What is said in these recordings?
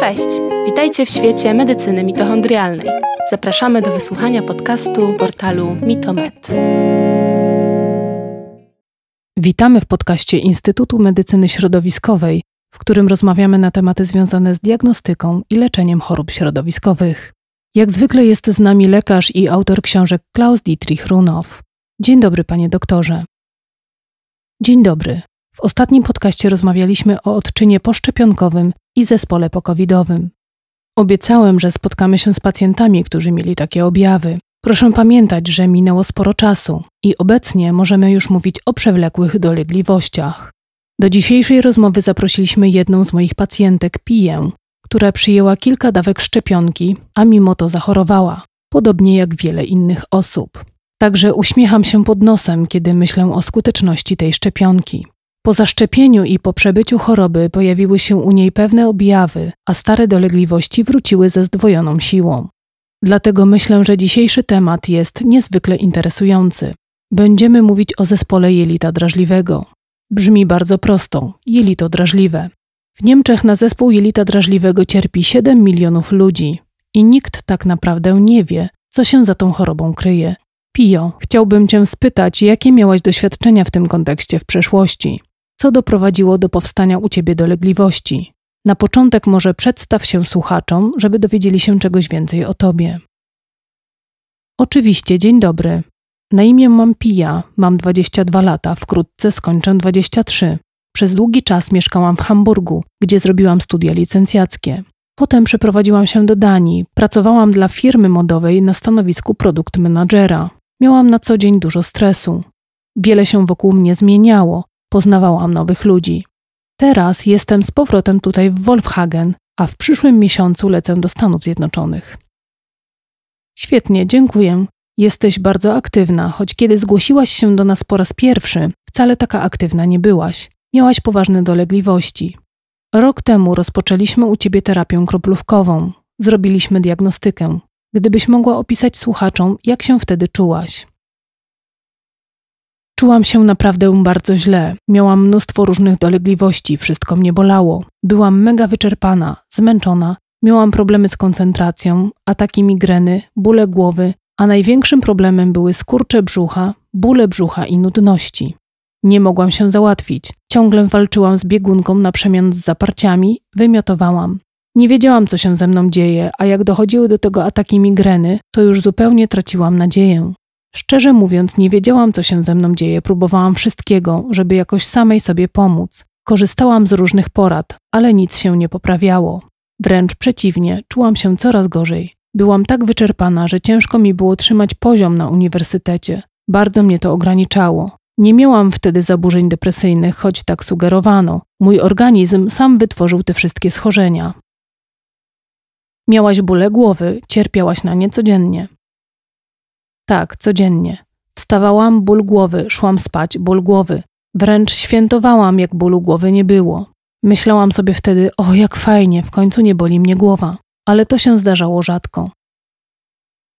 Cześć! Witajcie w świecie medycyny mitochondrialnej. Zapraszamy do wysłuchania podcastu portalu Mitomed. Witamy w podcaście Instytutu Medycyny Środowiskowej, w którym rozmawiamy na tematy związane z diagnostyką i leczeniem chorób środowiskowych. Jak zwykle jest z nami lekarz i autor książek Klaus Dietrich Runow. Dzień dobry, panie doktorze. Dzień dobry. W ostatnim podcaście rozmawialiśmy o odczynie poszczepionkowym i zespole pokowidowym. Obiecałem, że spotkamy się z pacjentami, którzy mieli takie objawy. Proszę pamiętać, że minęło sporo czasu i obecnie możemy już mówić o przewlekłych dolegliwościach. Do dzisiejszej rozmowy zaprosiliśmy jedną z moich pacjentek, Piję, która przyjęła kilka dawek szczepionki, a mimo to zachorowała, podobnie jak wiele innych osób. Także uśmiecham się pod nosem, kiedy myślę o skuteczności tej szczepionki. Po zaszczepieniu i po przebyciu choroby pojawiły się u niej pewne objawy, a stare dolegliwości wróciły ze zdwojoną siłą. Dlatego myślę, że dzisiejszy temat jest niezwykle interesujący. Będziemy mówić o zespole jelita drażliwego. Brzmi bardzo prosto jelito drażliwe. W Niemczech na zespół jelita drażliwego cierpi 7 milionów ludzi i nikt tak naprawdę nie wie, co się za tą chorobą kryje. Pio, chciałbym Cię spytać, jakie miałaś doświadczenia w tym kontekście w przeszłości? Co doprowadziło do powstania u Ciebie dolegliwości? Na początek może przedstaw się słuchaczom, żeby dowiedzieli się czegoś więcej o Tobie. Oczywiście, dzień dobry. Na imię mam Pija, mam 22 lata, wkrótce skończę 23. Przez długi czas mieszkałam w Hamburgu, gdzie zrobiłam studia licencjackie. Potem przeprowadziłam się do Danii, pracowałam dla firmy modowej na stanowisku produkt menadżera. Miałam na co dzień dużo stresu. Wiele się wokół mnie zmieniało, poznawałam nowych ludzi. Teraz jestem z powrotem tutaj w Wolfhagen, a w przyszłym miesiącu lecę do Stanów Zjednoczonych. Świetnie, dziękuję. Jesteś bardzo aktywna, choć kiedy zgłosiłaś się do nas po raz pierwszy, wcale taka aktywna nie byłaś. Miałaś poważne dolegliwości. Rok temu rozpoczęliśmy u ciebie terapię kroplówkową. Zrobiliśmy diagnostykę. Gdybyś mogła opisać słuchaczom, jak się wtedy czułaś. Czułam się naprawdę bardzo źle. Miałam mnóstwo różnych dolegliwości, wszystko mnie bolało. Byłam mega wyczerpana, zmęczona, miałam problemy z koncentracją, ataki migreny, bóle głowy, a największym problemem były skurcze brzucha, bóle brzucha i nudności. Nie mogłam się załatwić. Ciągle walczyłam z biegunką na przemian z zaparciami, wymiotowałam. Nie wiedziałam, co się ze mną dzieje, a jak dochodziły do tego ataki migreny, to już zupełnie traciłam nadzieję. Szczerze mówiąc, nie wiedziałam, co się ze mną dzieje, próbowałam wszystkiego, żeby jakoś samej sobie pomóc. Korzystałam z różnych porad, ale nic się nie poprawiało. Wręcz przeciwnie, czułam się coraz gorzej. Byłam tak wyczerpana, że ciężko mi było trzymać poziom na uniwersytecie. Bardzo mnie to ograniczało. Nie miałam wtedy zaburzeń depresyjnych, choć tak sugerowano. Mój organizm sam wytworzył te wszystkie schorzenia. Miałaś bóle głowy, cierpiałaś na nie codziennie. Tak, codziennie. Wstawałam, ból głowy, szłam spać, ból głowy. Wręcz świętowałam, jak bólu głowy nie było. Myślałam sobie wtedy, o jak fajnie, w końcu nie boli mnie głowa. Ale to się zdarzało rzadko.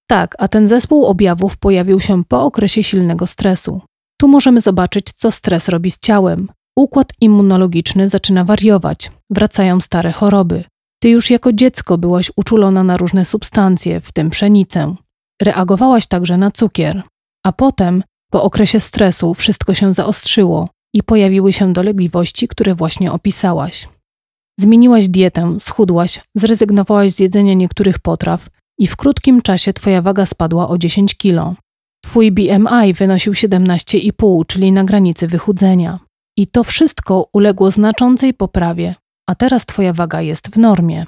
Tak, a ten zespół objawów pojawił się po okresie silnego stresu. Tu możemy zobaczyć, co stres robi z ciałem. Układ immunologiczny zaczyna wariować, wracają stare choroby. Ty już jako dziecko byłaś uczulona na różne substancje, w tym pszenicę. Reagowałaś także na cukier, a potem, po okresie stresu, wszystko się zaostrzyło i pojawiły się dolegliwości, które właśnie opisałaś. Zmieniłaś dietę, schudłaś, zrezygnowałaś z jedzenia niektórych potraw i w krótkim czasie twoja waga spadła o 10 kilo. Twój BMI wynosił 17,5, czyli na granicy wychudzenia. I to wszystko uległo znaczącej poprawie, a teraz twoja waga jest w normie.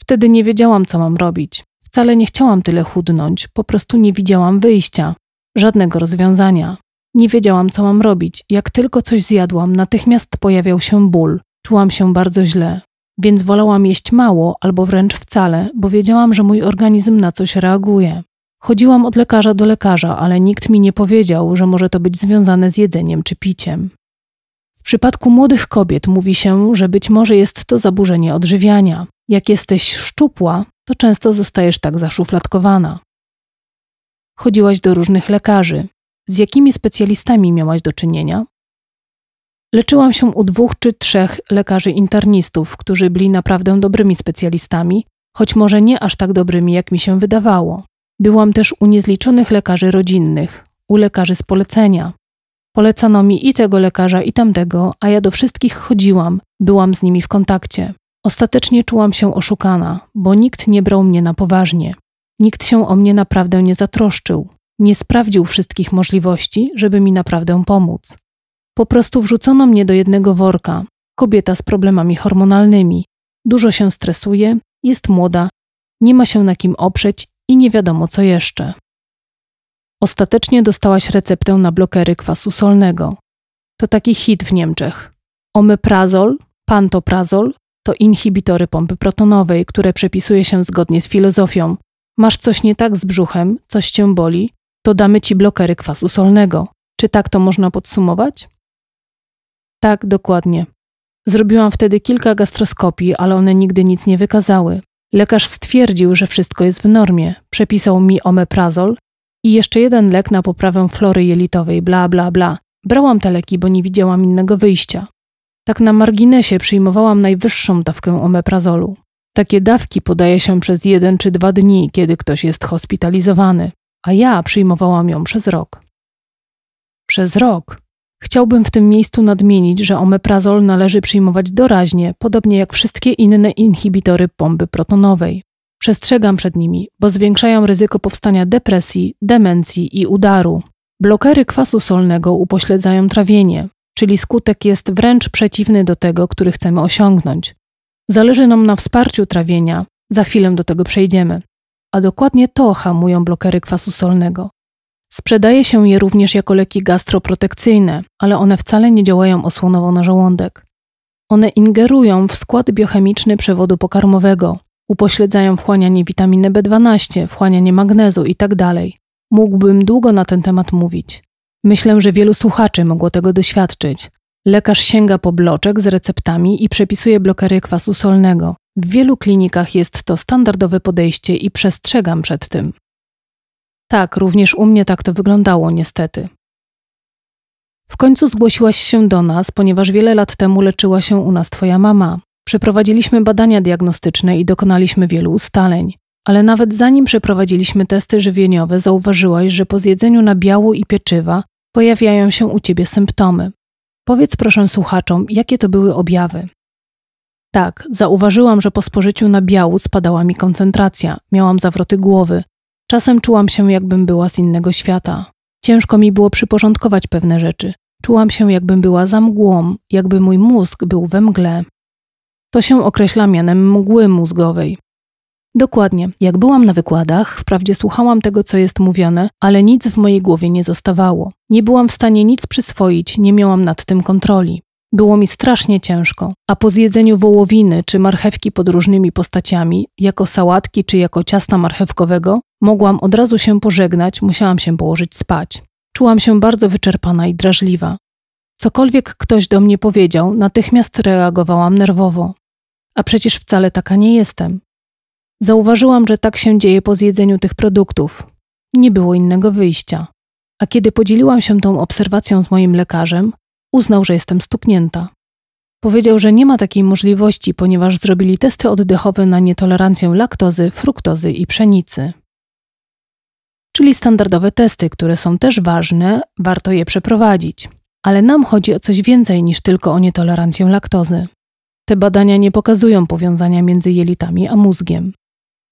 Wtedy nie wiedziałam, co mam robić. Wcale nie chciałam tyle chudnąć, po prostu nie widziałam wyjścia, żadnego rozwiązania. Nie wiedziałam, co mam robić. Jak tylko coś zjadłam, natychmiast pojawiał się ból. Czułam się bardzo źle, więc wolałam jeść mało albo wręcz wcale, bo wiedziałam, że mój organizm na coś reaguje. Chodziłam od lekarza do lekarza, ale nikt mi nie powiedział, że może to być związane z jedzeniem czy piciem. W przypadku młodych kobiet mówi się, że być może jest to zaburzenie odżywiania. Jak jesteś szczupła, to często zostajesz tak zaszufladkowana. Chodziłaś do różnych lekarzy. Z jakimi specjalistami miałaś do czynienia? Leczyłam się u dwóch czy trzech lekarzy internistów, którzy byli naprawdę dobrymi specjalistami, choć może nie aż tak dobrymi, jak mi się wydawało. Byłam też u niezliczonych lekarzy rodzinnych, u lekarzy z polecenia. Polecano mi i tego lekarza, i tamtego, a ja do wszystkich chodziłam, byłam z nimi w kontakcie. Ostatecznie czułam się oszukana, bo nikt nie brał mnie na poważnie. Nikt się o mnie naprawdę nie zatroszczył, nie sprawdził wszystkich możliwości, żeby mi naprawdę pomóc. Po prostu wrzucono mnie do jednego worka. Kobieta z problemami hormonalnymi. Dużo się stresuje, jest młoda, nie ma się na kim oprzeć i nie wiadomo co jeszcze. Ostatecznie dostałaś receptę na blokery kwasu solnego. To taki hit w Niemczech. Omeprazol, pantoprazol to inhibitory pompy protonowej, które przepisuje się zgodnie z filozofią. Masz coś nie tak z brzuchem, coś cię boli, to damy ci blokery kwasu solnego. Czy tak to można podsumować? Tak, dokładnie. Zrobiłam wtedy kilka gastroskopii, ale one nigdy nic nie wykazały. Lekarz stwierdził, że wszystko jest w normie. Przepisał mi omeprazol i jeszcze jeden lek na poprawę flory jelitowej, bla, bla, bla. Brałam te leki, bo nie widziałam innego wyjścia. Tak na marginesie przyjmowałam najwyższą dawkę omeprazolu. Takie dawki podaje się przez jeden czy dwa dni, kiedy ktoś jest hospitalizowany, a ja przyjmowałam ją przez rok. Przez rok. Chciałbym w tym miejscu nadmienić, że omeprazol należy przyjmować doraźnie, podobnie jak wszystkie inne inhibitory pomby protonowej. Przestrzegam przed nimi, bo zwiększają ryzyko powstania depresji, demencji i udaru. Blokery kwasu solnego upośledzają trawienie, czyli skutek jest wręcz przeciwny do tego, który chcemy osiągnąć. Zależy nam na wsparciu trawienia, za chwilę do tego przejdziemy. A dokładnie to hamują blokery kwasu solnego. Sprzedaje się je również jako leki gastroprotekcyjne, ale one wcale nie działają osłonowo na żołądek. One ingerują w skład biochemiczny przewodu pokarmowego, upośledzają wchłanianie witaminy B12, wchłanianie magnezu itd. Tak Mógłbym długo na ten temat mówić. Myślę, że wielu słuchaczy mogło tego doświadczyć. Lekarz sięga po bloczek z receptami i przepisuje blokery kwasu solnego. W wielu klinikach jest to standardowe podejście i przestrzegam przed tym. Tak, również u mnie tak to wyglądało, niestety. W końcu zgłosiłaś się do nas, ponieważ wiele lat temu leczyła się u nas Twoja mama. Przeprowadziliśmy badania diagnostyczne i dokonaliśmy wielu ustaleń. Ale nawet zanim przeprowadziliśmy testy żywieniowe, zauważyłaś, że po zjedzeniu nabiału i pieczywa pojawiają się u ciebie symptomy. Powiedz proszę słuchaczom, jakie to były objawy. Tak, zauważyłam, że po spożyciu nabiału spadała mi koncentracja, miałam zawroty głowy, Czasem czułam się, jakbym była z innego świata. Ciężko mi było przyporządkować pewne rzeczy. Czułam się, jakbym była za mgłą, jakby mój mózg był we mgle. To się określa mianem mgły mózgowej. Dokładnie, jak byłam na wykładach, wprawdzie słuchałam tego, co jest mówione, ale nic w mojej głowie nie zostawało. Nie byłam w stanie nic przyswoić, nie miałam nad tym kontroli. Było mi strasznie ciężko, a po zjedzeniu wołowiny czy marchewki pod różnymi postaciami, jako sałatki czy jako ciasta marchewkowego, mogłam od razu się pożegnać, musiałam się położyć spać. Czułam się bardzo wyczerpana i drażliwa. Cokolwiek ktoś do mnie powiedział, natychmiast reagowałam nerwowo. A przecież wcale taka nie jestem. Zauważyłam, że tak się dzieje po zjedzeniu tych produktów. Nie było innego wyjścia. A kiedy podzieliłam się tą obserwacją z moim lekarzem, Uznał, że jestem stuknięta. Powiedział, że nie ma takiej możliwości, ponieważ zrobili testy oddechowe na nietolerancję laktozy, fruktozy i pszenicy. Czyli standardowe testy, które są też ważne, warto je przeprowadzić. Ale nam chodzi o coś więcej niż tylko o nietolerancję laktozy. Te badania nie pokazują powiązania między jelitami a mózgiem.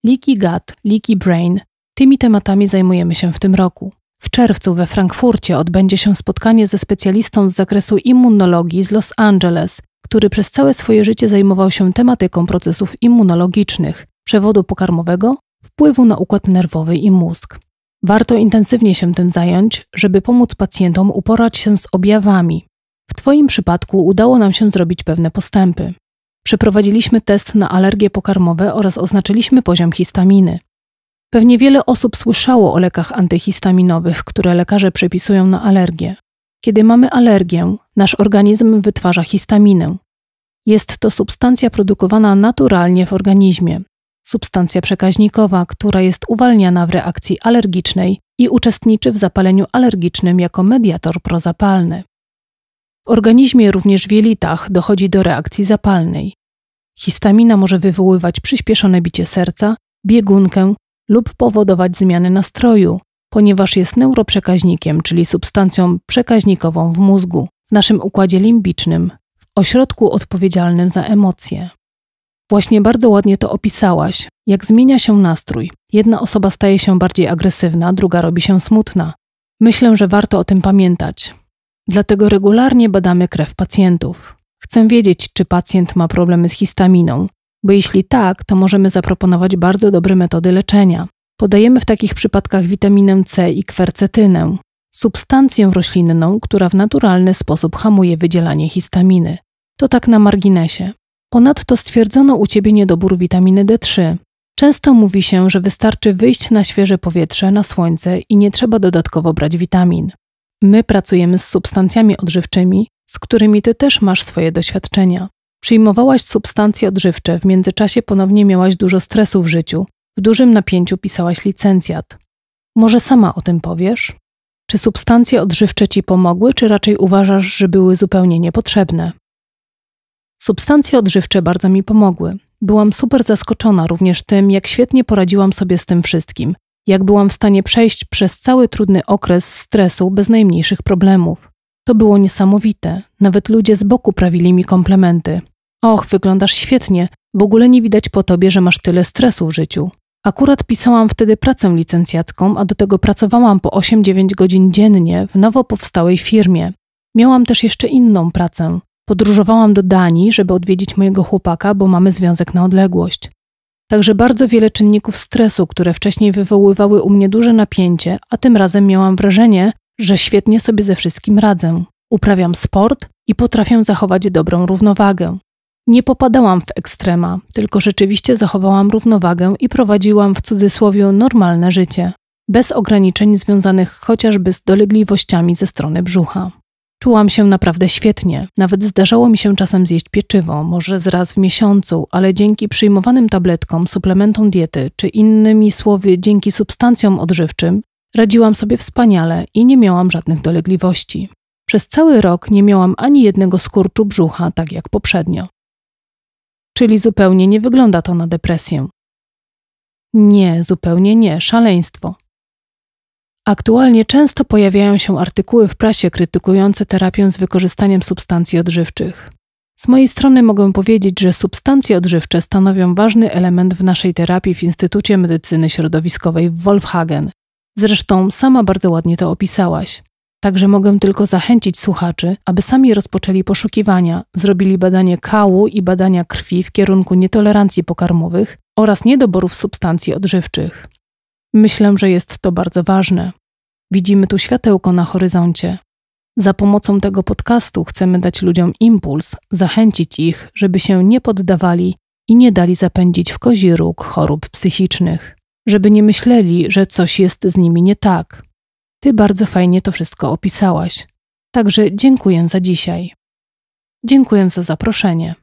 Leaky gut, leaky brain, tymi tematami zajmujemy się w tym roku. W czerwcu we Frankfurcie odbędzie się spotkanie ze specjalistą z zakresu immunologii z Los Angeles, który przez całe swoje życie zajmował się tematyką procesów immunologicznych, przewodu pokarmowego, wpływu na układ nerwowy i mózg. Warto intensywnie się tym zająć, żeby pomóc pacjentom uporać się z objawami. W Twoim przypadku udało nam się zrobić pewne postępy. Przeprowadziliśmy test na alergie pokarmowe oraz oznaczyliśmy poziom histaminy. Pewnie wiele osób słyszało o lekach antyhistaminowych, które lekarze przepisują na alergię. Kiedy mamy alergię, nasz organizm wytwarza histaminę. Jest to substancja produkowana naturalnie w organizmie. Substancja przekaźnikowa, która jest uwalniana w reakcji alergicznej i uczestniczy w zapaleniu alergicznym jako mediator prozapalny. W organizmie również w jelitach dochodzi do reakcji zapalnej. Histamina może wywoływać przyspieszone bicie serca, biegunkę lub powodować zmiany nastroju, ponieważ jest neuroprzekaźnikiem, czyli substancją przekaźnikową w mózgu, w naszym układzie limbicznym, w ośrodku odpowiedzialnym za emocje. Właśnie bardzo ładnie to opisałaś, jak zmienia się nastrój. Jedna osoba staje się bardziej agresywna, druga robi się smutna. Myślę, że warto o tym pamiętać. Dlatego regularnie badamy krew pacjentów. Chcę wiedzieć, czy pacjent ma problemy z histaminą, bo jeśli tak, to możemy zaproponować bardzo dobre metody leczenia. Podajemy w takich przypadkach witaminę C i kwercetynę, substancję roślinną, która w naturalny sposób hamuje wydzielanie histaminy. To tak na marginesie. Ponadto stwierdzono u ciebie niedobór witaminy D3. Często mówi się, że wystarczy wyjść na świeże powietrze, na słońce i nie trzeba dodatkowo brać witamin. My pracujemy z substancjami odżywczymi, z którymi ty też masz swoje doświadczenia. Przyjmowałaś substancje odżywcze, w międzyczasie ponownie miałaś dużo stresu w życiu, w dużym napięciu pisałaś licencjat. Może sama o tym powiesz? Czy substancje odżywcze ci pomogły, czy raczej uważasz, że były zupełnie niepotrzebne? Substancje odżywcze bardzo mi pomogły. Byłam super zaskoczona również tym, jak świetnie poradziłam sobie z tym wszystkim, jak byłam w stanie przejść przez cały trudny okres stresu bez najmniejszych problemów. To było niesamowite. Nawet ludzie z boku prawili mi komplementy. Och, wyglądasz świetnie. W ogóle nie widać po tobie, że masz tyle stresu w życiu. Akurat pisałam wtedy pracę licencjacką, a do tego pracowałam po 8-9 godzin dziennie w nowo powstałej firmie. Miałam też jeszcze inną pracę. Podróżowałam do Danii, żeby odwiedzić mojego chłopaka, bo mamy związek na odległość. Także bardzo wiele czynników stresu, które wcześniej wywoływały u mnie duże napięcie, a tym razem miałam wrażenie, że świetnie sobie ze wszystkim radzę. Uprawiam sport i potrafię zachować dobrą równowagę. Nie popadałam w ekstrema, tylko rzeczywiście zachowałam równowagę i prowadziłam w cudzysłowie normalne życie, bez ograniczeń związanych chociażby z dolegliwościami ze strony brzucha. Czułam się naprawdę świetnie. Nawet zdarzało mi się czasem zjeść pieczywo, może z raz w miesiącu, ale dzięki przyjmowanym tabletkom, suplementom diety, czy innymi słowy, dzięki substancjom odżywczym, radziłam sobie wspaniale i nie miałam żadnych dolegliwości. Przez cały rok nie miałam ani jednego skurczu brzucha, tak jak poprzednio. Czyli zupełnie nie wygląda to na depresję. Nie, zupełnie nie, szaleństwo. Aktualnie często pojawiają się artykuły w prasie krytykujące terapię z wykorzystaniem substancji odżywczych. Z mojej strony mogę powiedzieć, że substancje odżywcze stanowią ważny element w naszej terapii w Instytucie Medycyny Środowiskowej w Wolfhagen. Zresztą sama bardzo ładnie to opisałaś. Także mogę tylko zachęcić słuchaczy, aby sami rozpoczęli poszukiwania, zrobili badanie kału i badania krwi w kierunku nietolerancji pokarmowych oraz niedoborów substancji odżywczych. Myślę, że jest to bardzo ważne. Widzimy tu światełko na horyzoncie. Za pomocą tego podcastu chcemy dać ludziom impuls, zachęcić ich, żeby się nie poddawali i nie dali zapędzić w kozi róg chorób psychicznych, żeby nie myśleli, że coś jest z nimi nie tak. Ty bardzo fajnie to wszystko opisałaś. Także dziękuję za dzisiaj. Dziękuję za zaproszenie.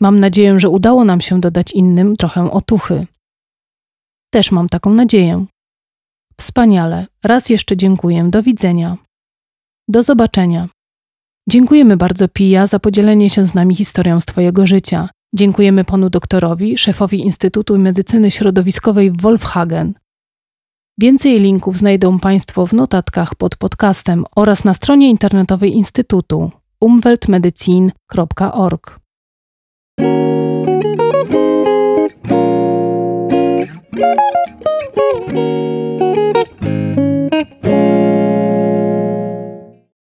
Mam nadzieję, że udało nam się dodać innym trochę otuchy. Też mam taką nadzieję. Wspaniale. Raz jeszcze dziękuję. Do widzenia. Do zobaczenia. Dziękujemy bardzo Pija za podzielenie się z nami historią z Twojego życia. Dziękujemy panu doktorowi, szefowi Instytutu Medycyny Środowiskowej w Wolfhagen. Więcej linków znajdą Państwo w notatkach pod podcastem oraz na stronie internetowej Instytutu umweltmedicin.org. Thank you.